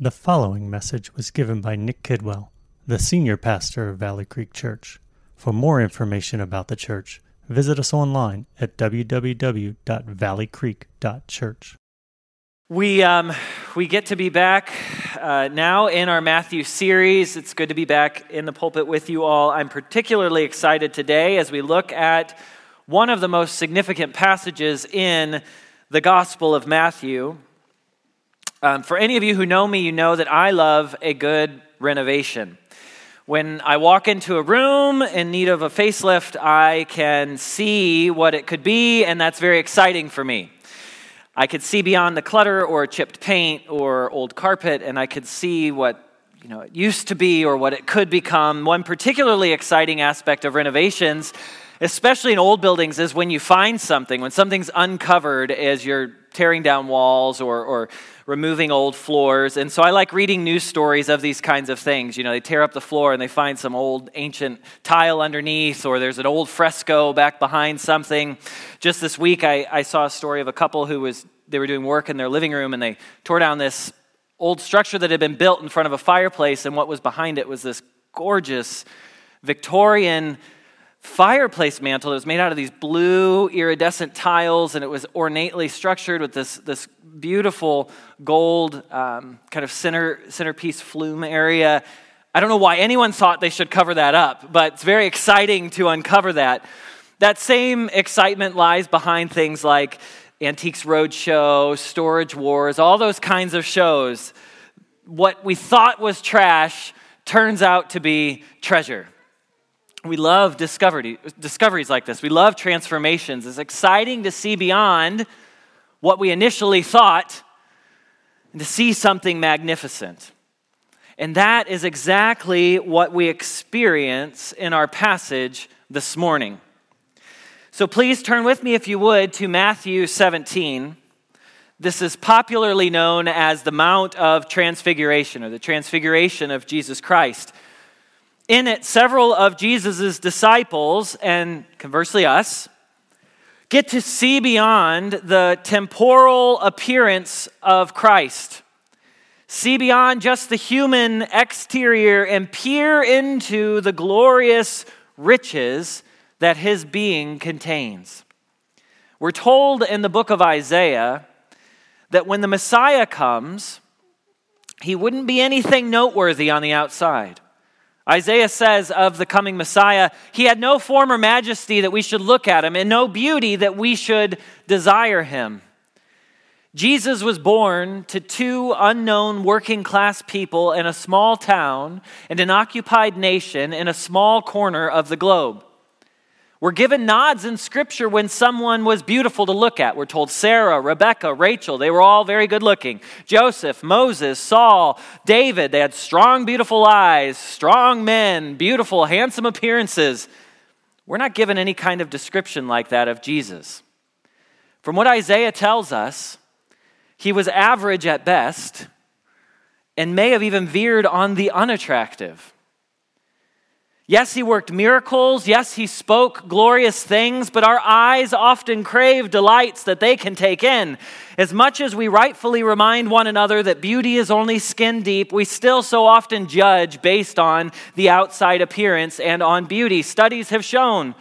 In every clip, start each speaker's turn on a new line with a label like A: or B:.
A: The following message was given by Nick Kidwell, the senior pastor of Valley Creek Church. For more information about the church, visit us online at www.valleycreek.church.
B: We, um, we get to be back uh, now in our Matthew series. It's good to be back in the pulpit with you all. I'm particularly excited today as we look at one of the most significant passages in the Gospel of Matthew. Um, for any of you who know me, you know that I love a good renovation. When I walk into a room in need of a facelift, I can see what it could be, and that's very exciting for me. I could see beyond the clutter or chipped paint or old carpet, and I could see what you know it used to be or what it could become. One particularly exciting aspect of renovations, especially in old buildings, is when you find something, when something's uncovered as you're tearing down walls or, or removing old floors. And so I like reading news stories of these kinds of things. You know, they tear up the floor and they find some old ancient tile underneath, or there's an old fresco back behind something. Just this week, I, I saw a story of a couple who was, they were doing work in their living room and they tore down this old structure that had been built in front of a fireplace, and what was behind it was this gorgeous Victorian fireplace mantle that was made out of these blue iridescent tiles and it was ornately structured with this, this beautiful gold um, kind of center, centerpiece flume area i don't know why anyone thought they should cover that up but it's very exciting to uncover that that same excitement lies behind things like antiques roadshow storage wars all those kinds of shows what we thought was trash turns out to be treasure we love discoveries like this. We love transformations. It's exciting to see beyond what we initially thought and to see something magnificent. And that is exactly what we experience in our passage this morning. So please turn with me, if you would, to Matthew 17. This is popularly known as the Mount of Transfiguration or the Transfiguration of Jesus Christ. In it, several of Jesus' disciples, and conversely us, get to see beyond the temporal appearance of Christ. See beyond just the human exterior and peer into the glorious riches that his being contains. We're told in the book of Isaiah that when the Messiah comes, he wouldn't be anything noteworthy on the outside. Isaiah says of the coming Messiah, he had no form or majesty that we should look at him, and no beauty that we should desire him. Jesus was born to two unknown working class people in a small town and an occupied nation in a small corner of the globe. We're given nods in Scripture when someone was beautiful to look at. We're told Sarah, Rebecca, Rachel, they were all very good looking. Joseph, Moses, Saul, David, they had strong, beautiful eyes, strong men, beautiful, handsome appearances. We're not given any kind of description like that of Jesus. From what Isaiah tells us, he was average at best and may have even veered on the unattractive. Yes, he worked miracles. Yes, he spoke glorious things, but our eyes often crave delights that they can take in. As much as we rightfully remind one another that beauty is only skin deep, we still so often judge based on the outside appearance and on beauty. Studies have shown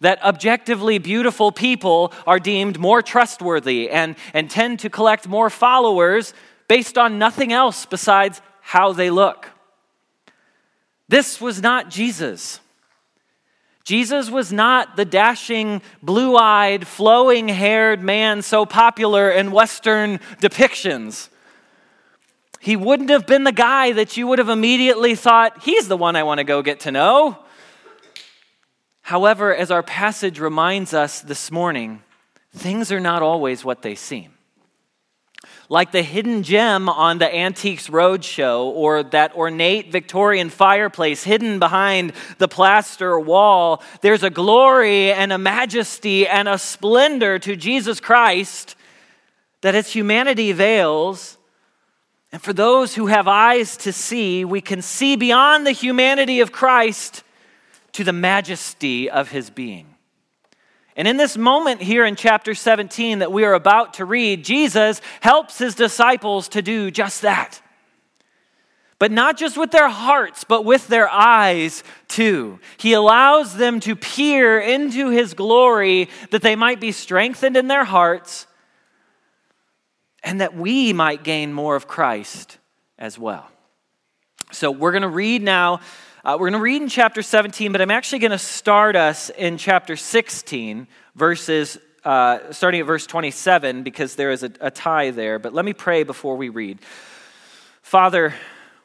B: that objectively beautiful people are deemed more trustworthy and, and tend to collect more followers based on nothing else besides how they look. This was not Jesus. Jesus was not the dashing, blue eyed, flowing haired man so popular in Western depictions. He wouldn't have been the guy that you would have immediately thought, he's the one I want to go get to know. However, as our passage reminds us this morning, things are not always what they seem like the hidden gem on the Antiques Roadshow or that ornate Victorian fireplace hidden behind the plaster wall. There's a glory and a majesty and a splendor to Jesus Christ that its humanity veils. And for those who have eyes to see, we can see beyond the humanity of Christ to the majesty of his being. And in this moment here in chapter 17 that we are about to read, Jesus helps his disciples to do just that. but not just with their hearts, but with their eyes too. He allows them to peer into his glory that they might be strengthened in their hearts and that we might gain more of Christ as well. So we're going to read now. Uh, we're going to read in chapter 17, but I'm actually going to start us in chapter 16, verses uh, starting at verse 27, because there is a, a tie there. But let me pray before we read. Father,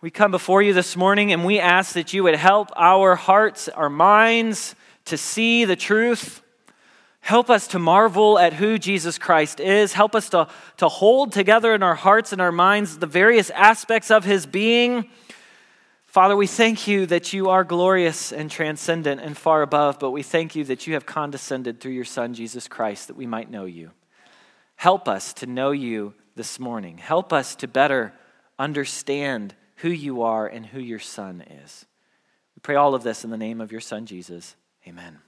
B: we come before you this morning and we ask that you would help our hearts, our minds to see the truth. Help us to marvel at who Jesus Christ is. Help us to, to hold together in our hearts and our minds the various aspects of his being. Father, we thank you that you are glorious and transcendent and far above, but we thank you that you have condescended through your Son, Jesus Christ, that we might know you. Help us to know you this morning. Help us to better understand who you are and who your Son is. We pray all of this in the name of your Son, Jesus. Amen.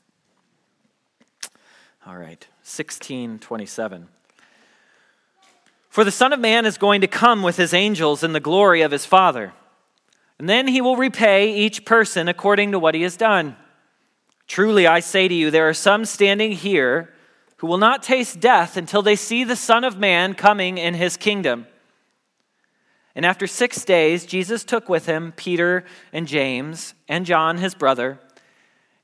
B: All right, 1627. For the Son of Man is going to come with his angels in the glory of his Father, and then he will repay each person according to what he has done. Truly, I say to you, there are some standing here who will not taste death until they see the Son of Man coming in his kingdom. And after six days, Jesus took with him Peter and James and John, his brother,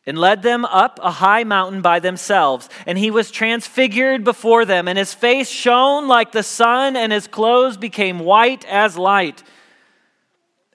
B: and led them up a high mountain by themselves. And he was transfigured before them, and his face shone like the sun, and his clothes became white as light.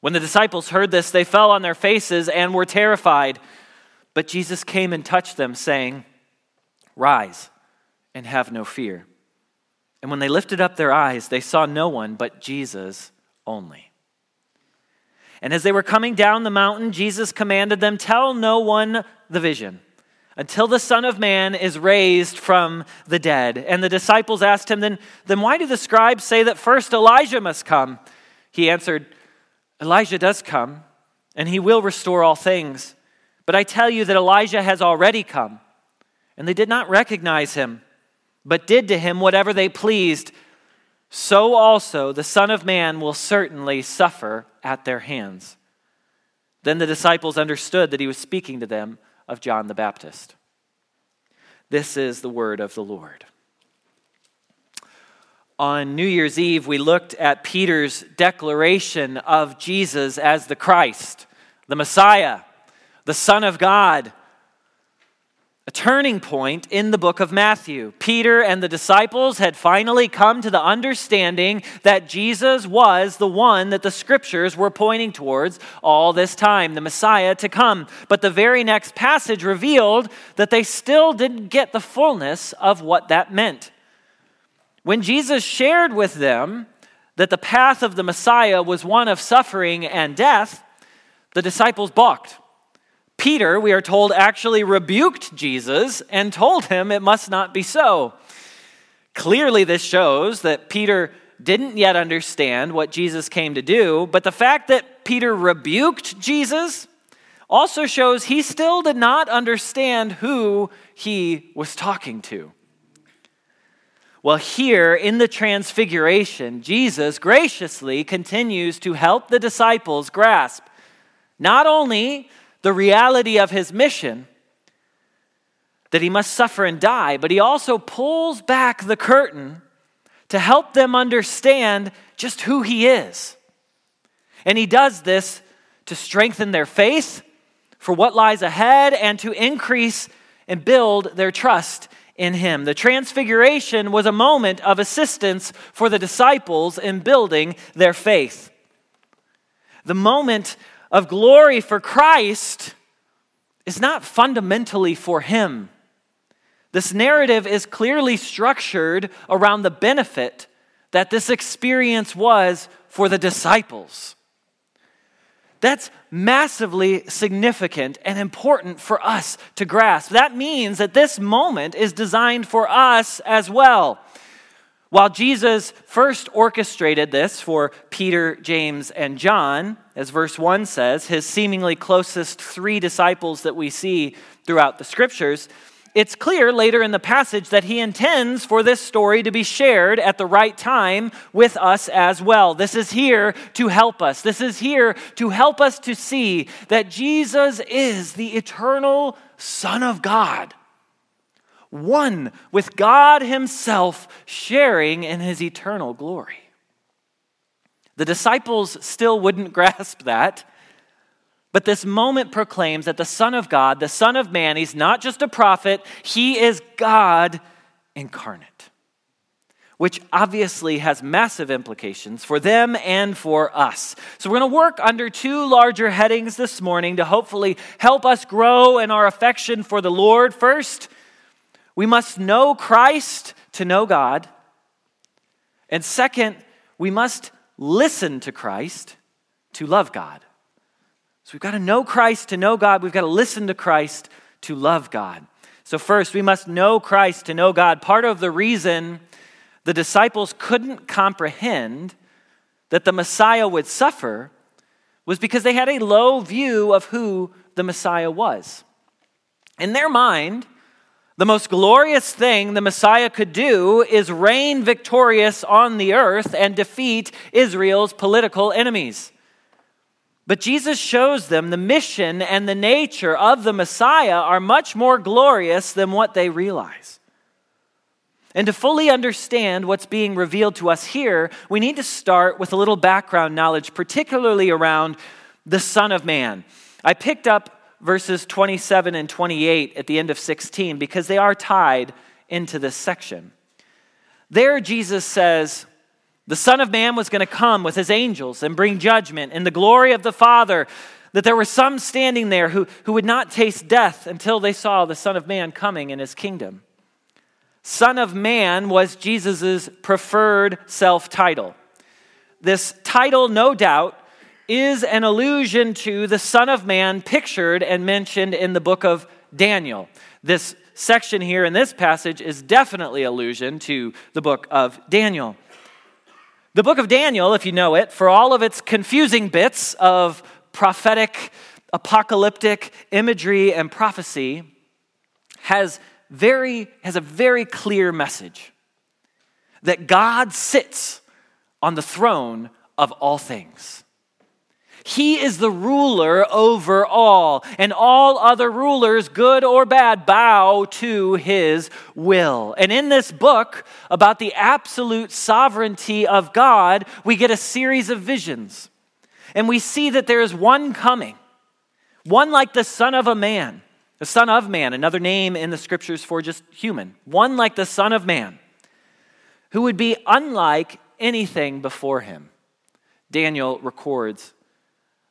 B: When the disciples heard this, they fell on their faces and were terrified. But Jesus came and touched them, saying, Rise and have no fear. And when they lifted up their eyes, they saw no one but Jesus only. And as they were coming down the mountain, Jesus commanded them, Tell no one the vision until the Son of Man is raised from the dead. And the disciples asked him, Then, then why do the scribes say that first Elijah must come? He answered, Elijah does come, and he will restore all things. But I tell you that Elijah has already come, and they did not recognize him, but did to him whatever they pleased so also the Son of Man will certainly suffer at their hands. Then the disciples understood that he was speaking to them of John the Baptist. This is the word of the Lord. On New Year's Eve, we looked at Peter's declaration of Jesus as the Christ, the Messiah, the Son of God, a turning point in the book of Matthew. Peter and the disciples had finally come to the understanding that Jesus was the one that the scriptures were pointing towards all this time, the Messiah to come. But the very next passage revealed that they still didn't get the fullness of what that meant. When Jesus shared with them that the path of the Messiah was one of suffering and death, the disciples balked. Peter, we are told, actually rebuked Jesus and told him it must not be so. Clearly, this shows that Peter didn't yet understand what Jesus came to do, but the fact that Peter rebuked Jesus also shows he still did not understand who he was talking to. Well, here in the Transfiguration, Jesus graciously continues to help the disciples grasp not only the reality of his mission that he must suffer and die, but he also pulls back the curtain to help them understand just who he is. And he does this to strengthen their faith for what lies ahead and to increase and build their trust in him. The transfiguration was a moment of assistance for the disciples in building their faith. The moment of glory for Christ is not fundamentally for him. This narrative is clearly structured around the benefit that this experience was for the disciples. That's massively significant and important for us to grasp. That means that this moment is designed for us as well. While Jesus first orchestrated this for Peter, James, and John, as verse 1 says, his seemingly closest three disciples that we see throughout the scriptures, it's clear later in the passage that he intends for this story to be shared at the right time with us as well. This is here to help us. This is here to help us to see that Jesus is the eternal Son of God, one with God Himself sharing in His eternal glory. The disciples still wouldn't grasp that. But this moment proclaims that the Son of God, the Son of Man, he's not just a prophet, he is God incarnate, which obviously has massive implications for them and for us. So we're going to work under two larger headings this morning to hopefully help us grow in our affection for the Lord. First, we must know Christ to know God. And second, we must listen to Christ to love God. So we've got to know Christ to know God. We've got to listen to Christ to love God. So, first, we must know Christ to know God. Part of the reason the disciples couldn't comprehend that the Messiah would suffer was because they had a low view of who the Messiah was. In their mind, the most glorious thing the Messiah could do is reign victorious on the earth and defeat Israel's political enemies. But Jesus shows them the mission and the nature of the Messiah are much more glorious than what they realize. And to fully understand what's being revealed to us here, we need to start with a little background knowledge, particularly around the Son of Man. I picked up verses 27 and 28 at the end of 16 because they are tied into this section. There, Jesus says, the Son of Man was going to come with his angels and bring judgment in the glory of the Father. That there were some standing there who, who would not taste death until they saw the Son of Man coming in his kingdom. Son of Man was Jesus' preferred self title. This title, no doubt, is an allusion to the Son of Man pictured and mentioned in the book of Daniel. This section here in this passage is definitely allusion to the book of Daniel. The book of Daniel, if you know it, for all of its confusing bits of prophetic, apocalyptic imagery and prophecy, has, very, has a very clear message that God sits on the throne of all things. He is the ruler over all, and all other rulers, good or bad, bow to his will. And in this book about the absolute sovereignty of God, we get a series of visions. And we see that there is one coming, one like the Son of a Man, the Son of Man, another name in the scriptures for just human, one like the Son of Man, who would be unlike anything before him. Daniel records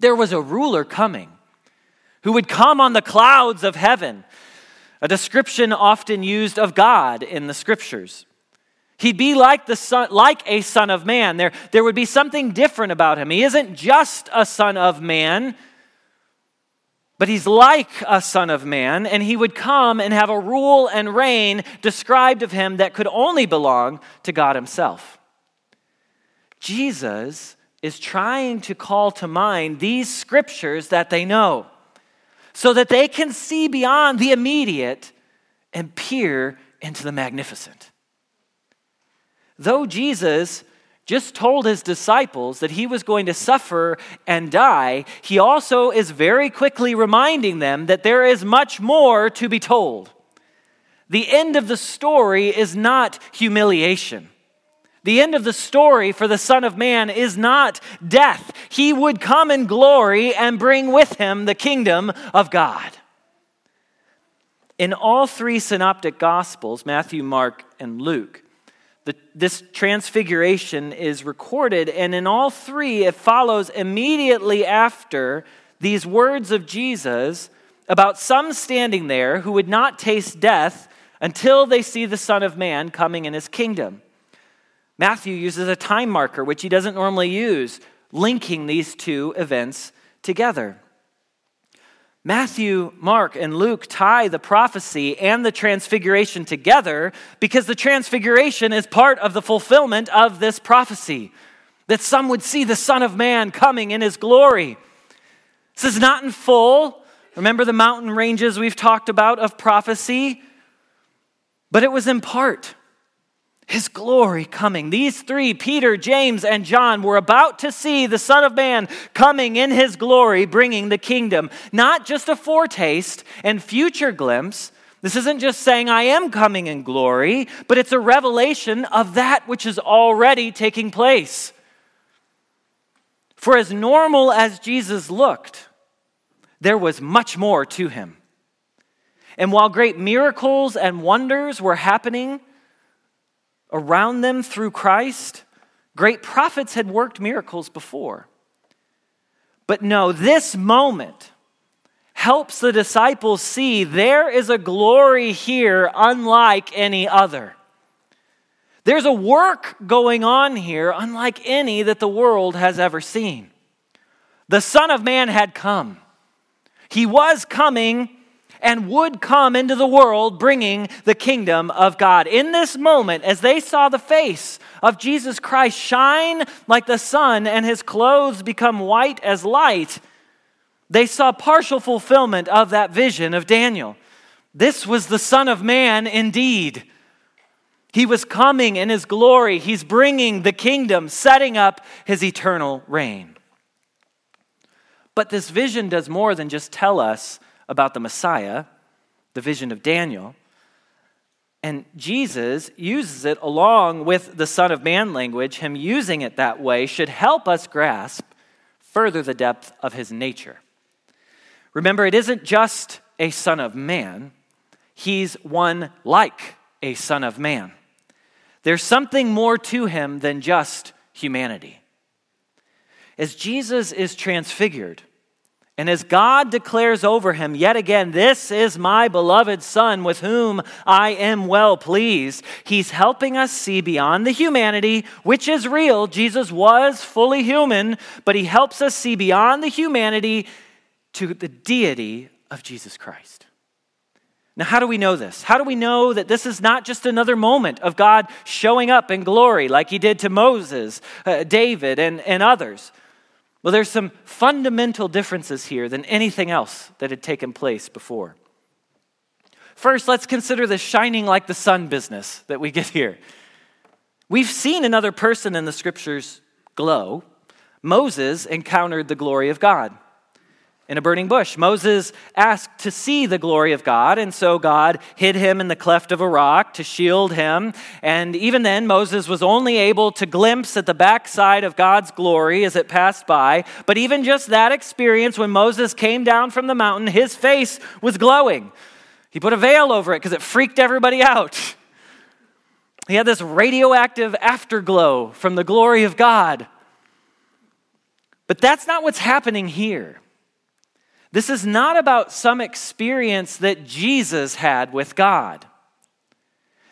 B: There was a ruler coming who would come on the clouds of heaven, a description often used of God in the scriptures. He'd be like, the son, like a son of man. There, there would be something different about him. He isn't just a son of man, but he's like a son of man, and he would come and have a rule and reign described of him that could only belong to God himself. Jesus is trying to call to mind these scriptures that they know so that they can see beyond the immediate and peer into the magnificent. Though Jesus just told his disciples that he was going to suffer and die, he also is very quickly reminding them that there is much more to be told. The end of the story is not humiliation. The end of the story for the Son of Man is not death. He would come in glory and bring with him the kingdom of God. In all three synoptic gospels, Matthew, Mark, and Luke, the, this transfiguration is recorded, and in all three, it follows immediately after these words of Jesus about some standing there who would not taste death until they see the Son of Man coming in his kingdom. Matthew uses a time marker, which he doesn't normally use, linking these two events together. Matthew, Mark, and Luke tie the prophecy and the transfiguration together because the transfiguration is part of the fulfillment of this prophecy that some would see the Son of Man coming in his glory. This is not in full. Remember the mountain ranges we've talked about of prophecy? But it was in part his glory coming. These three, Peter, James, and John, were about to see the Son of Man coming in his glory, bringing the kingdom. Not just a foretaste and future glimpse. This isn't just saying, I am coming in glory, but it's a revelation of that which is already taking place. For as normal as Jesus looked, there was much more to him. And while great miracles and wonders were happening, around them through Christ. Great prophets had worked miracles before. But no, this moment helps the disciples see there is a glory here unlike any other. There's a work going on here unlike any that the world has ever seen. The Son of Man had come. He was coming and would come into the world bringing the kingdom of God. In this moment, as they saw the face of Jesus Christ shine like the sun and his clothes become white as light, they saw partial fulfillment of that vision of Daniel. This was the Son of Man indeed. He was coming in his glory. He's bringing the kingdom, setting up his eternal reign. But this vision does more than just tell us about the Messiah, the vision of Daniel. And Jesus uses it along with the Son of Man language. Him using it that way should help us grasp further the depth of his nature. Remember, it isn't just a Son of Man, he's one like a Son of Man. There's something more to him than just humanity. As Jesus is transfigured, and as God declares over him yet again, This is my beloved Son with whom I am well pleased, he's helping us see beyond the humanity, which is real. Jesus was fully human, but he helps us see beyond the humanity to the deity of Jesus Christ. Now, how do we know this? How do we know that this is not just another moment of God showing up in glory like he did to Moses, uh, David, and, and others? Well, there's some fundamental differences here than anything else that had taken place before. First, let's consider the shining like the sun business that we get here. We've seen another person in the scriptures glow. Moses encountered the glory of God in a burning bush. Moses asked to see the glory of God, and so God hid him in the cleft of a rock to shield him. And even then, Moses was only able to glimpse at the backside of God's glory as it passed by. But even just that experience, when Moses came down from the mountain, his face was glowing. He put a veil over it because it freaked everybody out. He had this radioactive afterglow from the glory of God. But that's not what's happening here. This is not about some experience that Jesus had with God.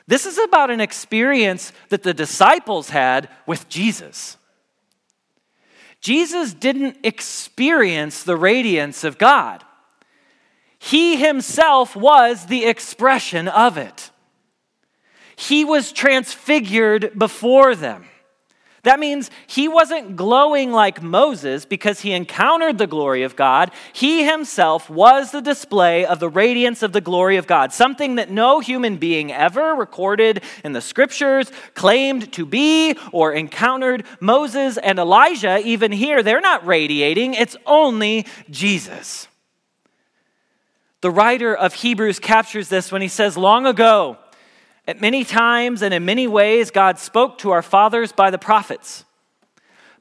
B: This is about an experience that the disciples had with Jesus. Jesus didn't experience the radiance of God, he himself was the expression of it. He was transfigured before them. That means he wasn't glowing like Moses because he encountered the glory of God. He himself was the display of the radiance of the glory of God, something that no human being ever recorded in the scriptures claimed to be or encountered. Moses and Elijah, even here, they're not radiating, it's only Jesus. The writer of Hebrews captures this when he says, Long ago, At many times and in many ways, God spoke to our fathers by the prophets.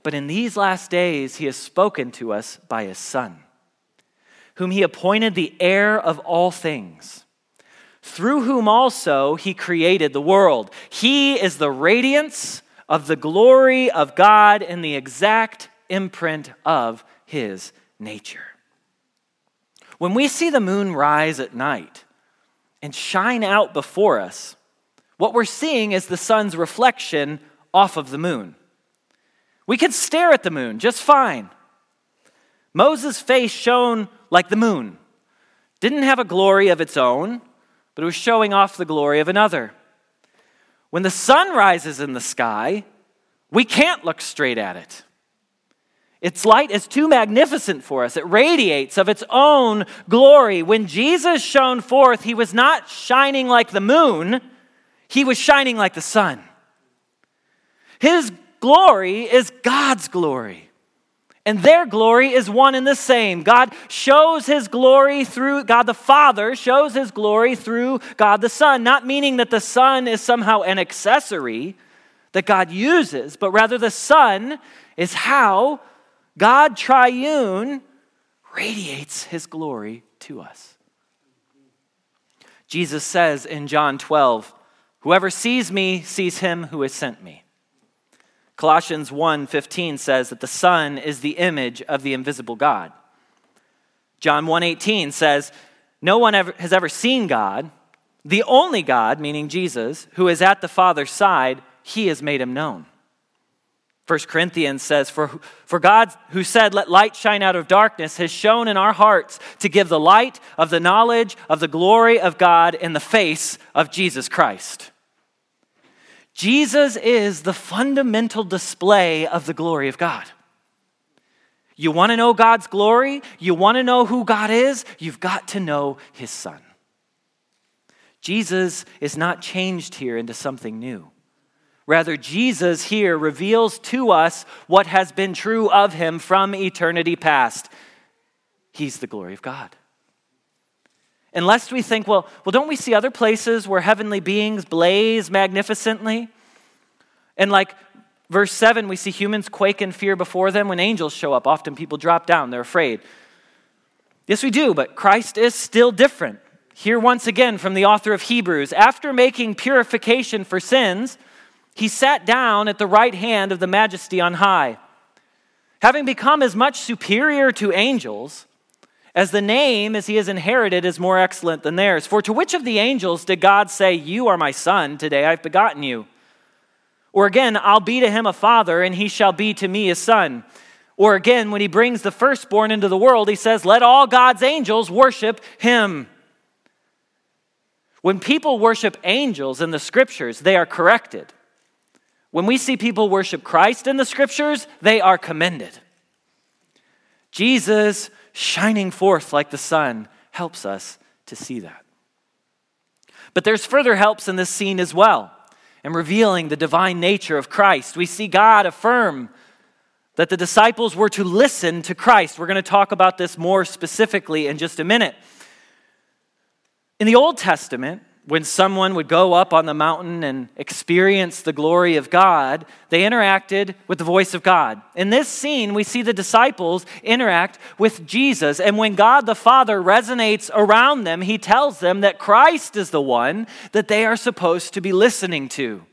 B: But in these last days, he has spoken to us by his Son, whom he appointed the heir of all things, through whom also he created the world. He is the radiance of the glory of God and the exact imprint of his nature. When we see the moon rise at night and shine out before us, what we're seeing is the sun's reflection off of the moon. We could stare at the moon just fine. Moses' face shone like the moon, didn't have a glory of its own, but it was showing off the glory of another. When the sun rises in the sky, we can't look straight at it. Its light is too magnificent for us. It radiates of its own glory. When Jesus shone forth, he was not shining like the moon, he was shining like the sun. His glory is God's glory. And their glory is one and the same. God shows his glory through God the Father, shows his glory through God the Son, not meaning that the Son is somehow an accessory that God uses, but rather the Son is how God triune radiates his glory to us. Jesus says in John 12, Whoever sees me sees him who has sent me. Colossians 1:15 says that the Son is the image of the invisible God. John 1:18 says, "No one ever, has ever seen God, the only God, meaning Jesus, who is at the Father's side, he has made him known." 1 Corinthians says, for, for God, who said, Let light shine out of darkness, has shone in our hearts to give the light of the knowledge of the glory of God in the face of Jesus Christ. Jesus is the fundamental display of the glory of God. You want to know God's glory? You want to know who God is? You've got to know his son. Jesus is not changed here into something new. Rather, Jesus here reveals to us what has been true of him from eternity past. He's the glory of God. And lest we think, well, well, don't we see other places where heavenly beings blaze magnificently? And like verse 7, we see humans quake in fear before them when angels show up. Often people drop down, they're afraid. Yes, we do, but Christ is still different. Here, once again, from the author of Hebrews, after making purification for sins, he sat down at the right hand of the majesty on high. Having become as much superior to angels, as the name as he has inherited is more excellent than theirs. For to which of the angels did God say, You are my son, today I've begotten you? Or again, I'll be to him a father, and he shall be to me a son. Or again, when he brings the firstborn into the world, he says, Let all God's angels worship him. When people worship angels in the scriptures, they are corrected. When we see people worship Christ in the scriptures, they are commended. Jesus shining forth like the sun helps us to see that. But there's further helps in this scene as well, in revealing the divine nature of Christ. We see God affirm that the disciples were to listen to Christ. We're going to talk about this more specifically in just a minute. In the Old Testament, when someone would go up on the mountain and experience the glory of God, they interacted with the voice of God. In this scene, we see the disciples interact with Jesus. And when God the Father resonates around them, he tells them that Christ is the one that they are supposed to be listening to.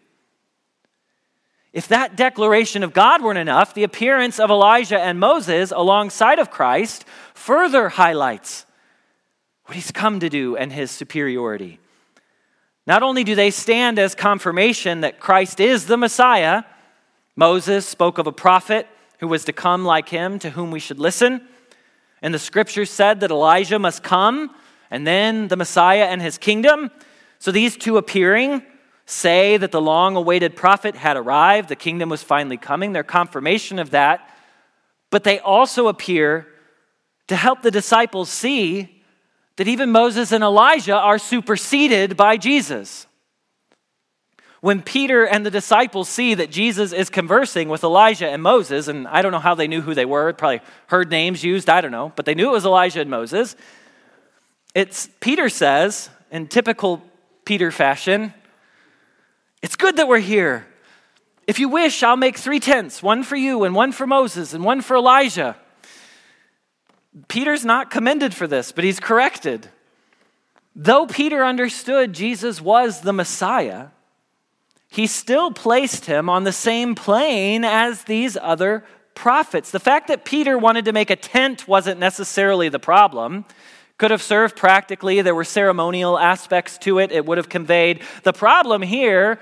B: If that declaration of God weren't enough, the appearance of Elijah and Moses alongside of Christ further highlights what he's come to do and his superiority. Not only do they stand as confirmation that Christ is the Messiah, Moses spoke of a prophet who was to come like him, to whom we should listen. And the scriptures said that Elijah must come, and then the Messiah and his kingdom. So these two appearing say that the long awaited prophet had arrived, the kingdom was finally coming. They're confirmation of that. But they also appear to help the disciples see that even Moses and Elijah are superseded by Jesus. When Peter and the disciples see that Jesus is conversing with Elijah and Moses, and I don't know how they knew who they were, probably heard names used, I don't know, but they knew it was Elijah and Moses. It's Peter says, in typical Peter fashion, It's good that we're here. If you wish, I'll make three tents one for you, and one for Moses, and one for Elijah. Peter's not commended for this, but he's corrected. Though Peter understood Jesus was the Messiah, he still placed him on the same plane as these other prophets. The fact that Peter wanted to make a tent wasn't necessarily the problem. Could have served practically, there were ceremonial aspects to it, it would have conveyed. The problem here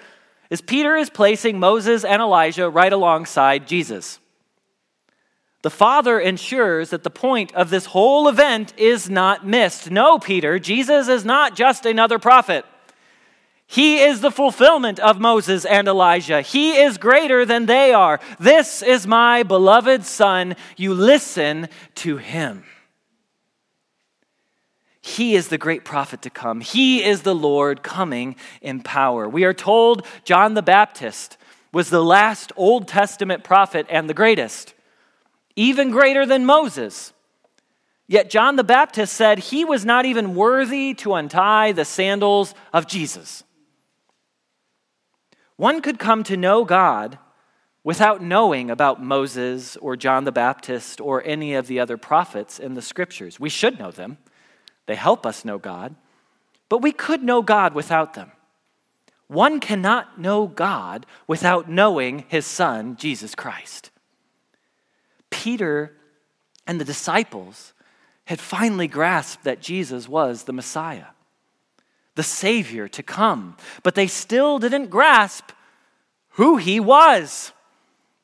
B: is Peter is placing Moses and Elijah right alongside Jesus. The Father ensures that the point of this whole event is not missed. No, Peter, Jesus is not just another prophet. He is the fulfillment of Moses and Elijah. He is greater than they are. This is my beloved Son. You listen to him. He is the great prophet to come. He is the Lord coming in power. We are told John the Baptist was the last Old Testament prophet and the greatest, even greater than Moses. Yet John the Baptist said he was not even worthy to untie the sandals of Jesus. One could come to know God without knowing about Moses or John the Baptist or any of the other prophets in the scriptures. We should know them, they help us know God, but we could know God without them. One cannot know God without knowing his son, Jesus Christ. Peter and the disciples had finally grasped that Jesus was the Messiah the Savior to come. But they still didn't grasp who he was.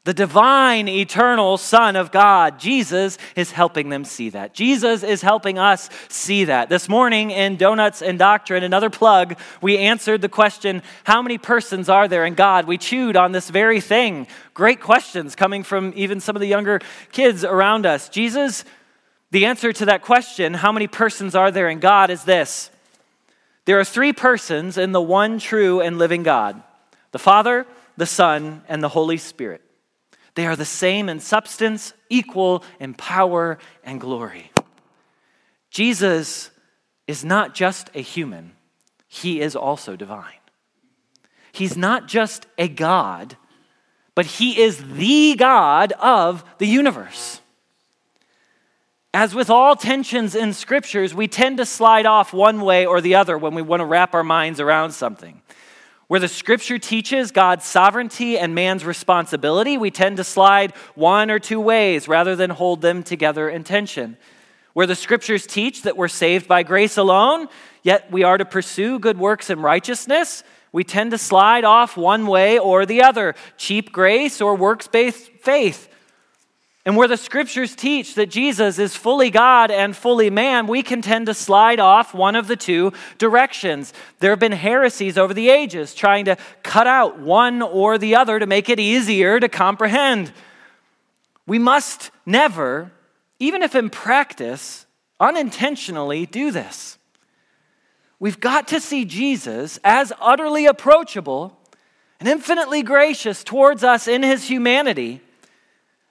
B: The divine, eternal Son of God. Jesus is helping them see that. Jesus is helping us see that. This morning in Donuts and Doctrine, another plug, we answered the question how many persons are there in God? We chewed on this very thing. Great questions coming from even some of the younger kids around us. Jesus, the answer to that question, how many persons are there in God, is this there are three persons in the one true and living God the Father, the Son, and the Holy Spirit. They are the same in substance, equal in power and glory. Jesus is not just a human, he is also divine. He's not just a God, but he is the God of the universe. As with all tensions in scriptures, we tend to slide off one way or the other when we want to wrap our minds around something. Where the scripture teaches God's sovereignty and man's responsibility, we tend to slide one or two ways rather than hold them together in tension. Where the scriptures teach that we're saved by grace alone, yet we are to pursue good works and righteousness, we tend to slide off one way or the other cheap grace or works based faith. And where the scriptures teach that Jesus is fully God and fully man, we can tend to slide off one of the two directions. There have been heresies over the ages trying to cut out one or the other to make it easier to comprehend. We must never, even if in practice, unintentionally do this. We've got to see Jesus as utterly approachable and infinitely gracious towards us in his humanity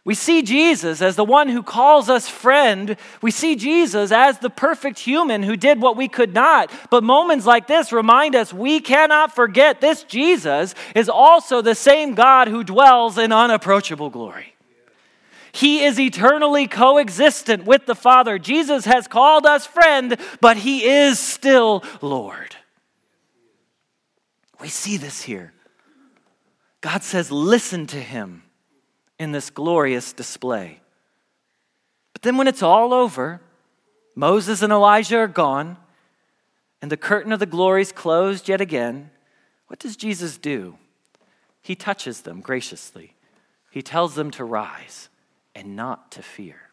B: we see Jesus as the one who calls us friend. We see Jesus as the perfect human who did what we could not. But moments like this remind us we cannot forget this Jesus is also the same God who dwells in unapproachable glory. He is eternally coexistent with the Father. Jesus has called us friend, but he is still Lord. We see this here. God says, listen to him in this glorious display. But then, when it's all over, Moses and Elijah are gone, and the curtain of the glories closed yet again. What does Jesus do? He touches them graciously. He tells them to rise and not to fear.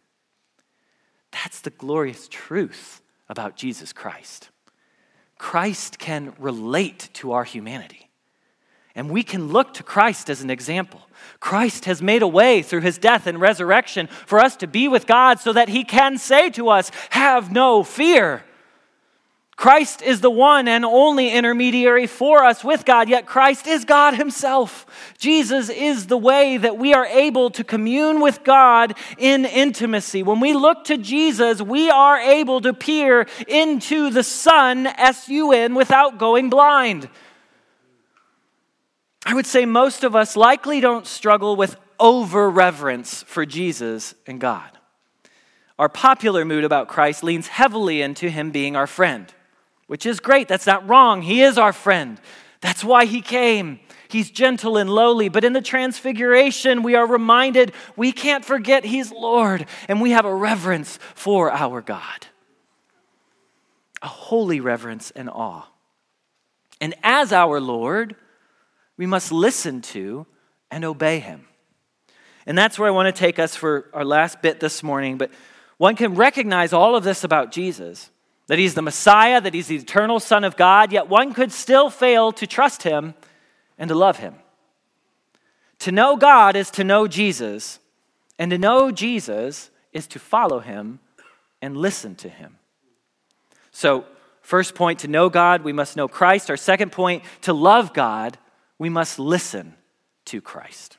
B: That's the glorious truth about Jesus Christ. Christ can relate to our humanity. And we can look to Christ as an example. Christ has made a way through his death and resurrection for us to be with God so that he can say to us, Have no fear. Christ is the one and only intermediary for us with God, yet Christ is God Himself. Jesus is the way that we are able to commune with God in intimacy. When we look to Jesus, we are able to peer into the Sun, S U N, without going blind. I would say most of us likely don't struggle with over reverence for Jesus and God. Our popular mood about Christ leans heavily into him being our friend, which is great. That's not wrong. He is our friend. That's why he came. He's gentle and lowly. But in the transfiguration, we are reminded we can't forget he's Lord, and we have a reverence for our God. A holy reverence and awe. And as our Lord, we must listen to and obey him. And that's where I want to take us for our last bit this morning. But one can recognize all of this about Jesus that he's the Messiah, that he's the eternal Son of God, yet one could still fail to trust him and to love him. To know God is to know Jesus, and to know Jesus is to follow him and listen to him. So, first point, to know God, we must know Christ. Our second point, to love God, we must listen to Christ.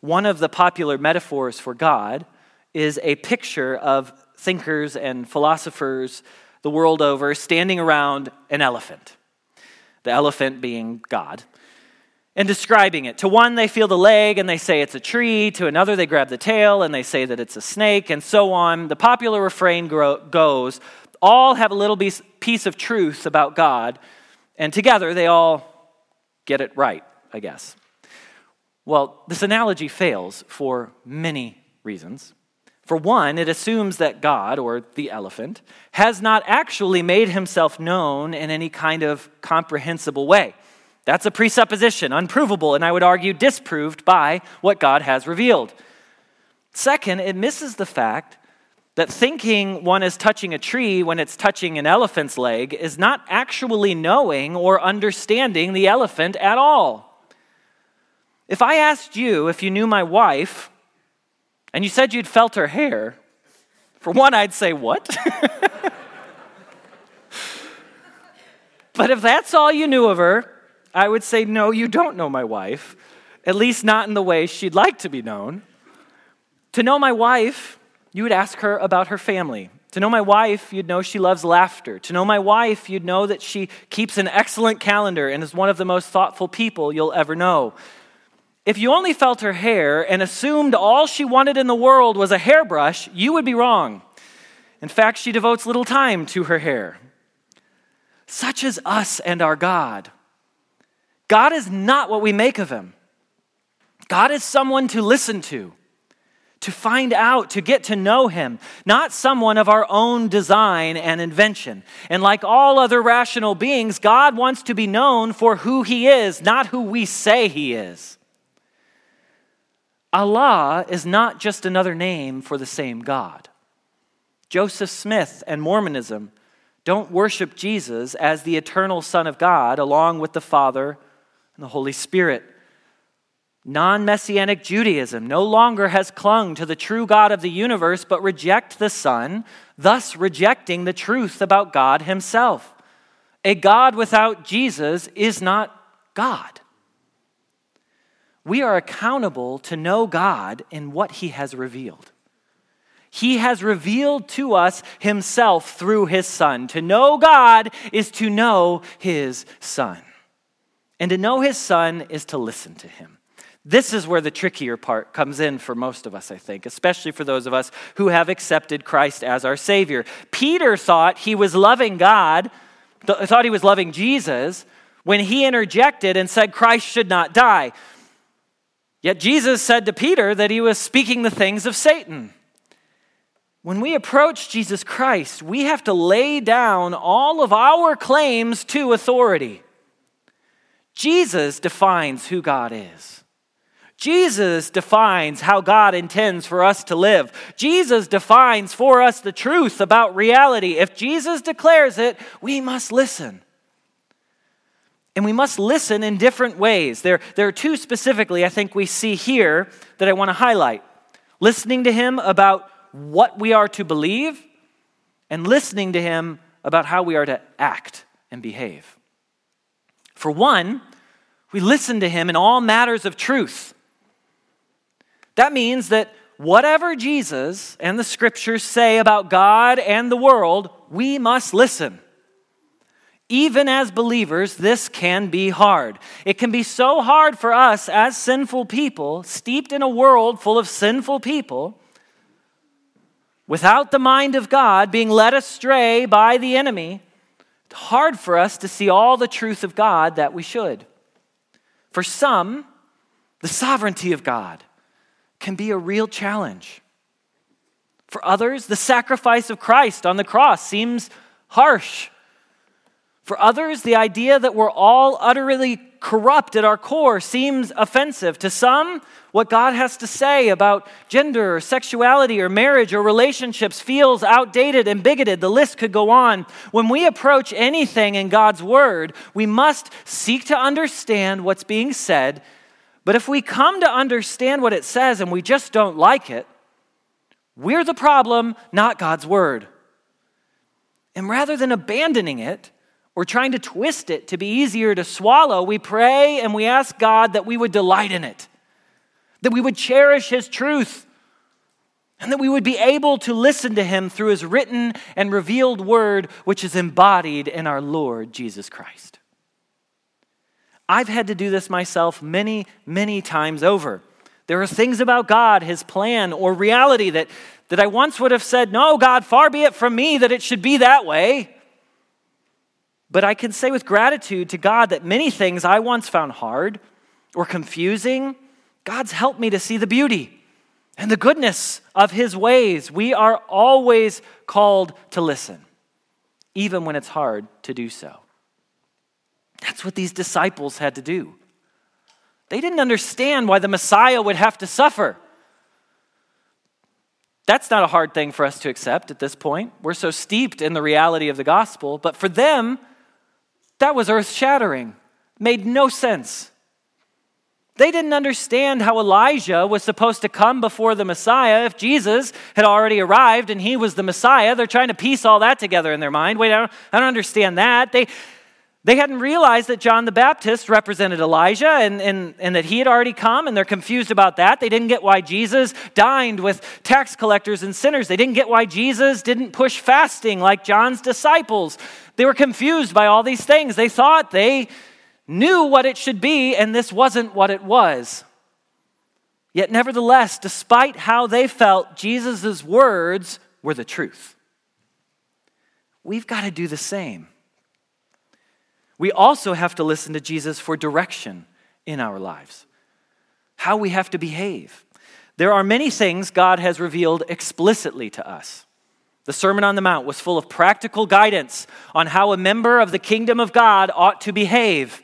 B: One of the popular metaphors for God is a picture of thinkers and philosophers the world over standing around an elephant, the elephant being God, and describing it. To one, they feel the leg and they say it's a tree. To another, they grab the tail and they say that it's a snake, and so on. The popular refrain goes all have a little piece of truth about God, and together they all get it right, I guess. Well, this analogy fails for many reasons. For one, it assumes that God, or the elephant, has not actually made himself known in any kind of comprehensible way. That's a presupposition, unprovable, and I would argue disproved by what God has revealed. Second, it misses the fact that thinking one is touching a tree when it's touching an elephant's leg is not actually knowing or understanding the elephant at all. If I asked you if you knew my wife and you said you'd felt her hair, for one, I'd say, What? but if that's all you knew of her, I would say, No, you don't know my wife, at least not in the way she'd like to be known. To know my wife, you would ask her about her family. To know my wife, you'd know she loves laughter. To know my wife, you'd know that she keeps an excellent calendar and is one of the most thoughtful people you'll ever know. If you only felt her hair and assumed all she wanted in the world was a hairbrush, you would be wrong. In fact, she devotes little time to her hair. Such is us and our God. God is not what we make of him. God is someone to listen to, to find out, to get to know him, not someone of our own design and invention. And like all other rational beings, God wants to be known for who he is, not who we say he is. Allah is not just another name for the same God. Joseph Smith and Mormonism don't worship Jesus as the eternal Son of God along with the Father and the Holy Spirit. Non messianic Judaism no longer has clung to the true God of the universe, but reject the Son, thus rejecting the truth about God Himself. A God without Jesus is not God we are accountable to know God in what He has revealed. He has revealed to us Himself through His Son. To know God is to know His Son. And to know His Son is to listen to Him. This is where the trickier part comes in for most of us, I think, especially for those of us who have accepted Christ as our Savior. Peter thought he was loving God, thought he was loving Jesus, when he interjected and said Christ should not die. Yet Jesus said to Peter that he was speaking the things of Satan. When we approach Jesus Christ, we have to lay down all of our claims to authority. Jesus defines who God is. Jesus defines how God intends for us to live. Jesus defines for us the truth about reality. If Jesus declares it, we must listen. And we must listen in different ways. There, there are two specifically I think we see here that I want to highlight listening to him about what we are to believe, and listening to him about how we are to act and behave. For one, we listen to him in all matters of truth. That means that whatever Jesus and the scriptures say about God and the world, we must listen even as believers, this can be hard. It can be so hard for us as sinful people, steeped in a world full of sinful people, without the mind of God, being led astray by the enemy. It's hard for us to see all the truth of God that we should. For some, the sovereignty of God can be a real challenge. For others, the sacrifice of Christ on the cross seems harsh for others, the idea that we're all utterly corrupt at our core seems offensive. To some, what God has to say about gender or sexuality or marriage or relationships feels outdated and bigoted. The list could go on. When we approach anything in God's Word, we must seek to understand what's being said. But if we come to understand what it says and we just don't like it, we're the problem, not God's Word. And rather than abandoning it, we're trying to twist it to be easier to swallow. We pray and we ask God that we would delight in it, that we would cherish His truth, and that we would be able to listen to Him through His written and revealed word, which is embodied in our Lord Jesus Christ. I've had to do this myself many, many times over. There are things about God, His plan, or reality that, that I once would have said, No, God, far be it from me that it should be that way. But I can say with gratitude to God that many things I once found hard or confusing, God's helped me to see the beauty and the goodness of His ways. We are always called to listen, even when it's hard to do so. That's what these disciples had to do. They didn't understand why the Messiah would have to suffer. That's not a hard thing for us to accept at this point. We're so steeped in the reality of the gospel. But for them, that was earth shattering, made no sense. They didn't understand how Elijah was supposed to come before the Messiah if Jesus had already arrived and he was the Messiah. They're trying to piece all that together in their mind. Wait, I don't, I don't understand that. They, they hadn't realized that John the Baptist represented Elijah and, and, and that he had already come, and they're confused about that. They didn't get why Jesus dined with tax collectors and sinners. They didn't get why Jesus didn't push fasting like John's disciples. They were confused by all these things. They thought they knew what it should be, and this wasn't what it was. Yet, nevertheless, despite how they felt, Jesus' words were the truth. We've got to do the same. We also have to listen to Jesus for direction in our lives, how we have to behave. There are many things God has revealed explicitly to us. The Sermon on the Mount was full of practical guidance on how a member of the kingdom of God ought to behave,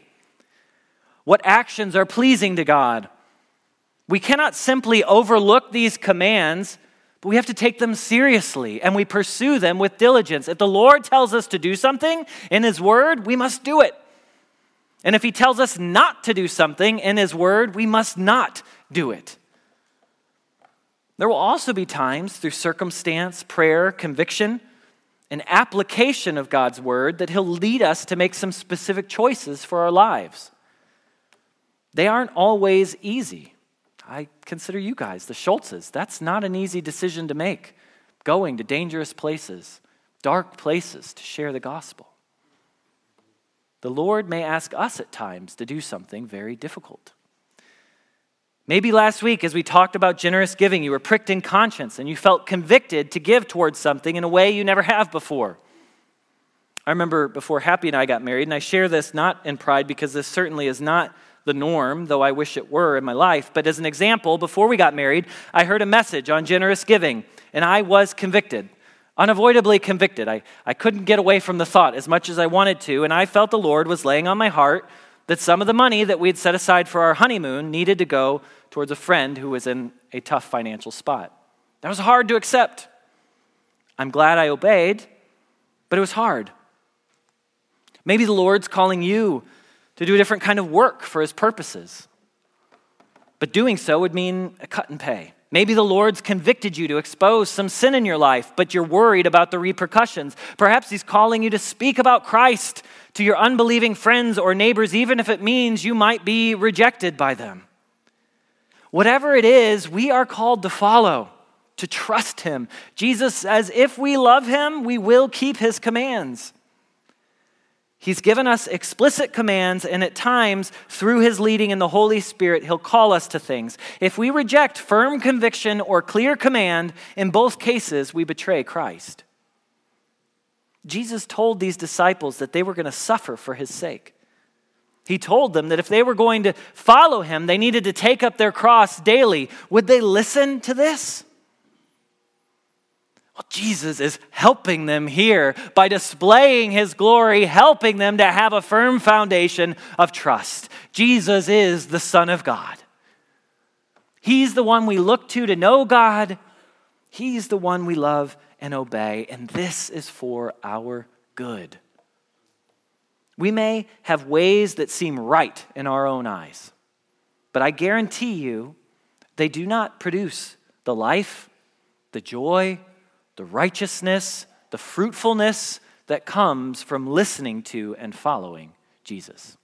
B: what actions are pleasing to God. We cannot simply overlook these commands, but we have to take them seriously and we pursue them with diligence. If the Lord tells us to do something in His Word, we must do it. And if He tells us not to do something in His Word, we must not do it. There will also be times through circumstance, prayer, conviction, and application of God's word that He'll lead us to make some specific choices for our lives. They aren't always easy. I consider you guys, the Schultzes, that's not an easy decision to make. Going to dangerous places, dark places to share the gospel. The Lord may ask us at times to do something very difficult. Maybe last week, as we talked about generous giving, you were pricked in conscience and you felt convicted to give towards something in a way you never have before. I remember before Happy and I got married, and I share this not in pride because this certainly is not the norm, though I wish it were in my life. But as an example, before we got married, I heard a message on generous giving, and I was convicted, unavoidably convicted. I, I couldn't get away from the thought as much as I wanted to, and I felt the Lord was laying on my heart that some of the money that we'd set aside for our honeymoon needed to go towards a friend who was in a tough financial spot. That was hard to accept. I'm glad I obeyed, but it was hard. Maybe the Lord's calling you to do a different kind of work for his purposes. But doing so would mean a cut and pay. Maybe the Lord's convicted you to expose some sin in your life, but you're worried about the repercussions. Perhaps He's calling you to speak about Christ to your unbelieving friends or neighbors, even if it means you might be rejected by them. Whatever it is, we are called to follow, to trust him. Jesus says, if we love him, we will keep his commands. He's given us explicit commands, and at times, through his leading in the Holy Spirit, he'll call us to things. If we reject firm conviction or clear command, in both cases, we betray Christ. Jesus told these disciples that they were going to suffer for his sake. He told them that if they were going to follow him, they needed to take up their cross daily. Would they listen to this? Well, Jesus is helping them here by displaying his glory, helping them to have a firm foundation of trust. Jesus is the Son of God. He's the one we look to to know God. He's the one we love and obey, and this is for our good. We may have ways that seem right in our own eyes, but I guarantee you they do not produce the life, the joy, the righteousness, the fruitfulness that comes from listening to and following Jesus.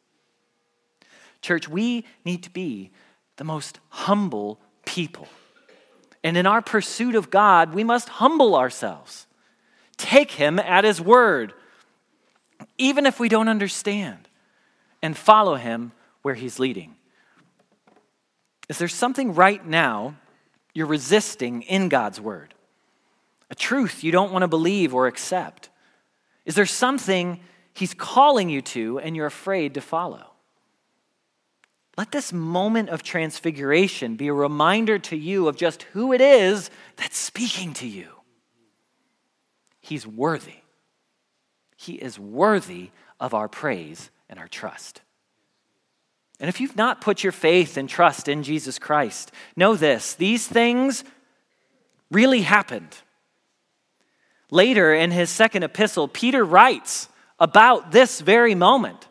B: Church, we need to be the most humble people. And in our pursuit of God, we must humble ourselves. Take Him at His word, even if we don't understand, and follow Him where He's leading. Is there something right now you're resisting in God's word? A truth you don't want to believe or accept? Is there something He's calling you to and you're afraid to follow? Let this moment of transfiguration be a reminder to you of just who it is that's speaking to you. He's worthy. He is worthy of our praise and our trust. And if you've not put your faith and trust in Jesus Christ, know this these things really happened. Later in his second epistle, Peter writes about this very moment,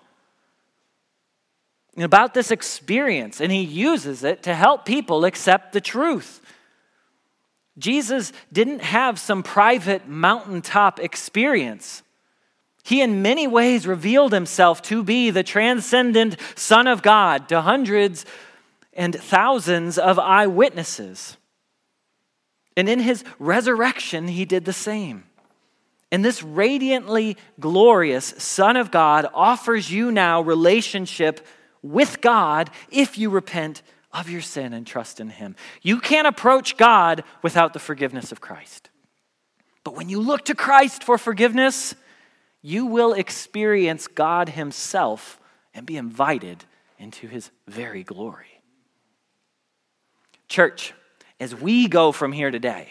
B: about this experience, and he uses it to help people accept the truth. Jesus didn't have some private mountaintop experience. He, in many ways, revealed himself to be the transcendent Son of God to hundreds and thousands of eyewitnesses. And in his resurrection, he did the same. And this radiantly glorious Son of God offers you now relationship with God if you repent of your sin and trust in Him. You can't approach God without the forgiveness of Christ. But when you look to Christ for forgiveness, you will experience God Himself and be invited into His very glory. Church, as we go from here today,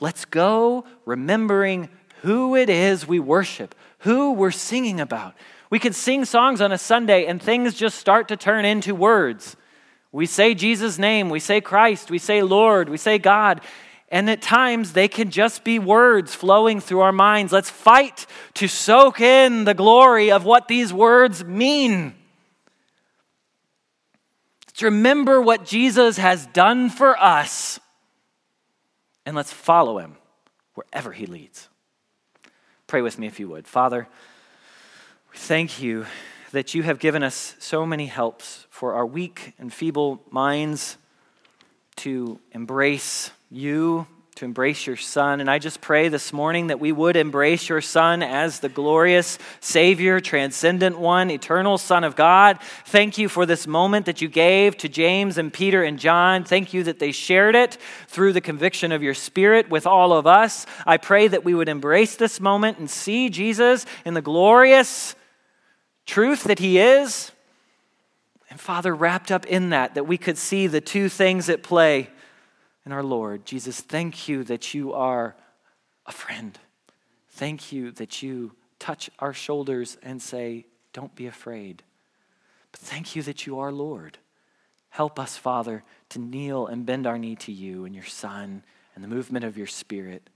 B: let's go remembering who it is we worship, who we're singing about. We can sing songs on a Sunday and things just start to turn into words. We say Jesus' name, we say Christ, we say Lord, we say God, and at times they can just be words flowing through our minds. Let's fight to soak in the glory of what these words mean. Let's remember what Jesus has done for us, and let's follow him wherever he leads. Pray with me if you would. Father, we thank you that you have given us so many helps for our weak and feeble minds to embrace you to embrace your Son. And I just pray this morning that we would embrace your Son as the glorious Savior, transcendent one, eternal Son of God. Thank you for this moment that you gave to James and Peter and John. Thank you that they shared it through the conviction of your Spirit with all of us. I pray that we would embrace this moment and see Jesus in the glorious truth that He is. And Father, wrapped up in that, that we could see the two things at play and our Lord. Jesus, thank you that you are a friend. Thank you that you touch our shoulders and say, Don't be afraid. But thank you that you are Lord. Help us, Father, to kneel and bend our knee to you and your Son and the movement of your Spirit.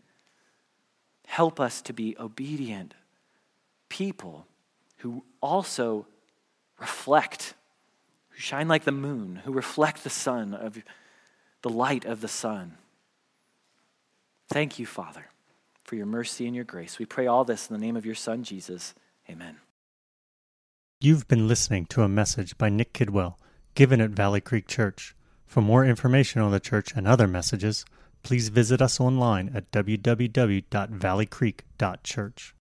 B: Help us to be obedient people who also reflect, who shine like the moon, who reflect the sun of the light of the sun. Thank you, Father, for your mercy and your grace. We pray all this in the name of your Son, Jesus. Amen.
A: You've been listening to a message by Nick Kidwell, given at Valley Creek Church. For more information on the church and other messages, please visit us online at www.valleycreek.church.